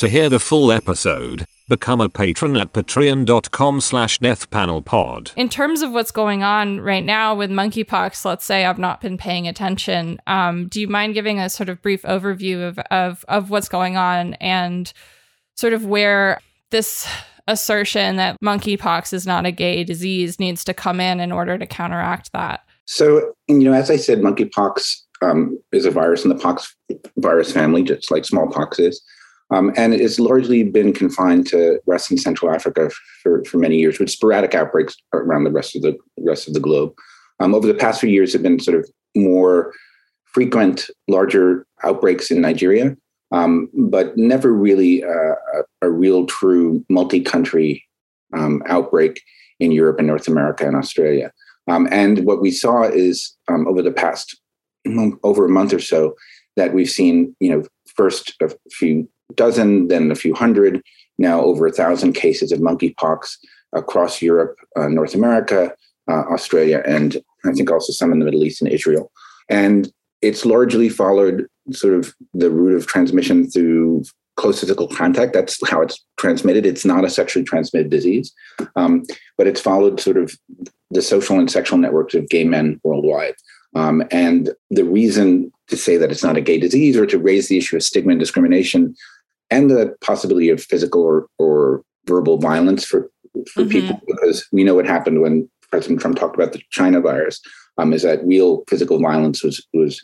To hear the full episode, become a patron at patreon.com slash deathpanelpod. In terms of what's going on right now with monkeypox, let's say I've not been paying attention. Um, do you mind giving a sort of brief overview of, of, of what's going on and sort of where this assertion that monkeypox is not a gay disease needs to come in in order to counteract that? So, you know, as I said, monkeypox um, is a virus in the pox virus family, just like smallpox is. Um, and it's largely been confined to West and Central Africa for, for many years, with sporadic outbreaks around the rest of the rest of the globe. Um, over the past few years, have been sort of more frequent, larger outbreaks in Nigeria, um, but never really a, a real, true multi-country um, outbreak in Europe and North America and Australia. Um, and what we saw is um, over the past over a month or so that we've seen, you know, first a few dozen, then a few hundred, now over a thousand cases of monkeypox across Europe, uh, North America, uh, Australia, and I think also some in the Middle East and Israel. And it's largely followed sort of the route of transmission through close physical contact. That's how it's transmitted. It's not a sexually transmitted disease, um, but it's followed sort of the social and sexual networks of gay men worldwide. Um, and the reason to say that it's not a gay disease or to raise the issue of stigma and discrimination and the possibility of physical or, or verbal violence for, for mm-hmm. people, because we know what happened when President Trump talked about the China virus, um, is that real physical violence was, was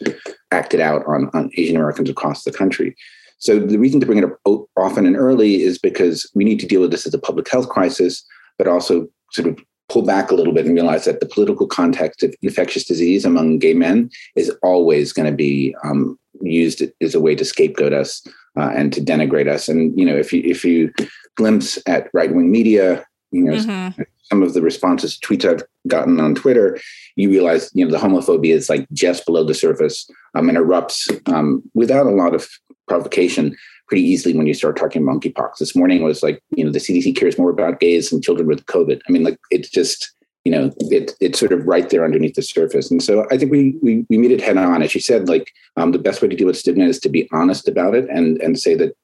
acted out on, on Asian Americans across the country. So the reason to bring it up often and early is because we need to deal with this as a public health crisis, but also sort of pull back a little bit and realize that the political context of infectious disease among gay men is always going to be um, used as a way to scapegoat us uh, and to denigrate us. And you know, if you if you glimpse at right wing media, you know. Mm-hmm. Some of the responses tweets I've gotten on Twitter, you realize you know the homophobia is like just below the surface um, and erupts um, without a lot of provocation pretty easily when you start talking monkeypox. This morning was like, you know, the CDC cares more about gays and children with COVID. I mean, like it's just, you know, it, it's sort of right there underneath the surface. And so I think we we, we meet it head on. As you said, like um, the best way to deal with stigma is to be honest about it and and say that,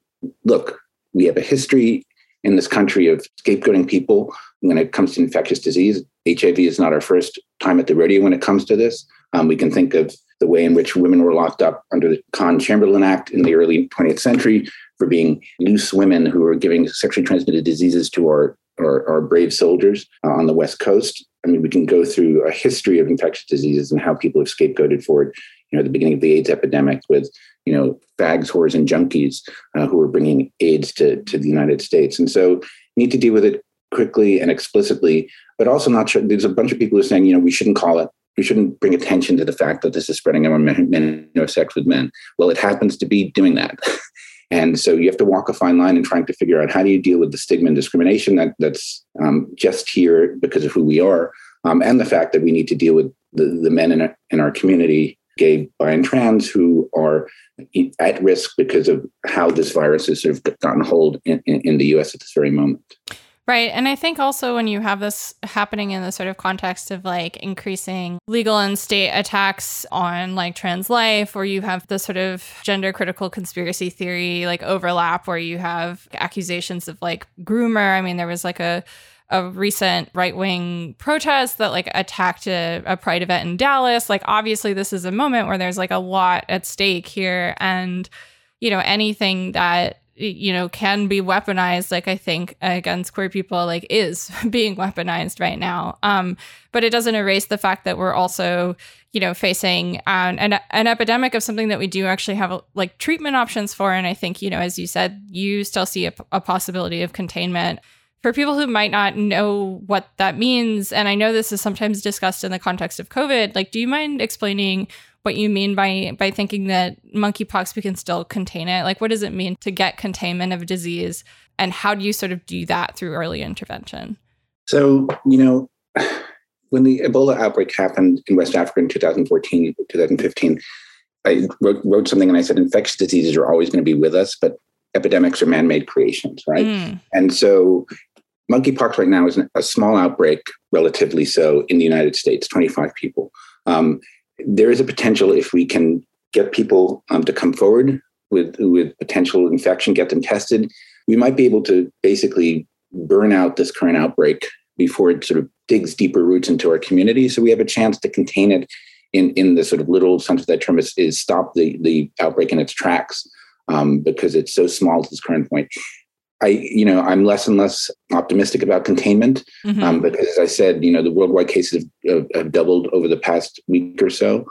look, we have a history in this country of scapegoating people when it comes to infectious disease. HIV is not our first time at the rodeo when it comes to this. Um, we can think of the way in which women were locked up under the Kahn Chamberlain Act in the early 20th century for being loose women who were giving sexually transmitted diseases to our, our, our brave soldiers uh, on the West Coast. I mean, we can go through a history of infectious diseases and how people have scapegoated for it. You know, the beginning of the AIDS epidemic with, you know, fags, whores, and junkies uh, who were bringing AIDS to, to the United States. And so need to deal with it quickly and explicitly, but also not sure. There's a bunch of people who are saying, you know, we shouldn't call it we shouldn't bring attention to the fact that this is spreading among men, men who have sex with men. Well, it happens to be doing that. and so you have to walk a fine line in trying to figure out how do you deal with the stigma and discrimination that, that's um, just here because of who we are, um, and the fact that we need to deal with the, the men in our, in our community, gay, bi, and trans, who are at risk because of how this virus has sort of gotten hold in, in, in the US at this very moment. Right. And I think also when you have this happening in the sort of context of like increasing legal and state attacks on like trans life, or you have the sort of gender critical conspiracy theory like overlap where you have accusations of like groomer. I mean, there was like a a recent right wing protest that like attacked a, a, pride event in Dallas. Like, obviously, this is a moment where there's like a lot at stake here. And, you know, anything that you know can be weaponized like i think against queer people like is being weaponized right now. Um but it doesn't erase the fact that we're also you know facing an, an, an epidemic of something that we do actually have like treatment options for. And i think you know as you said you still see a, a possibility of containment. For people who might not know what that means and i know this is sometimes discussed in the context of covid like do you mind explaining what you mean by by thinking that monkeypox we can still contain it. Like, what does it mean to get containment of a disease, and how do you sort of do that through early intervention? So, you know, when the Ebola outbreak happened in West Africa in 2014, 2015, I wrote, wrote something and I said infectious diseases are always going to be with us, but epidemics are man-made creations, right? Mm. And so monkeypox right now is a small outbreak, relatively so, in the United States, 25 people. Um, there is a potential if we can get people um, to come forward with with potential infection, get them tested, we might be able to basically burn out this current outbreak before it sort of digs deeper roots into our community. So we have a chance to contain it in, in the sort of little sense of that term is, is stop the, the outbreak in its tracks um, because it's so small to this current point. I, you know, I'm less and less optimistic about containment mm-hmm. um, because, as I said, you know, the worldwide cases have, have, doubled over the past week or so.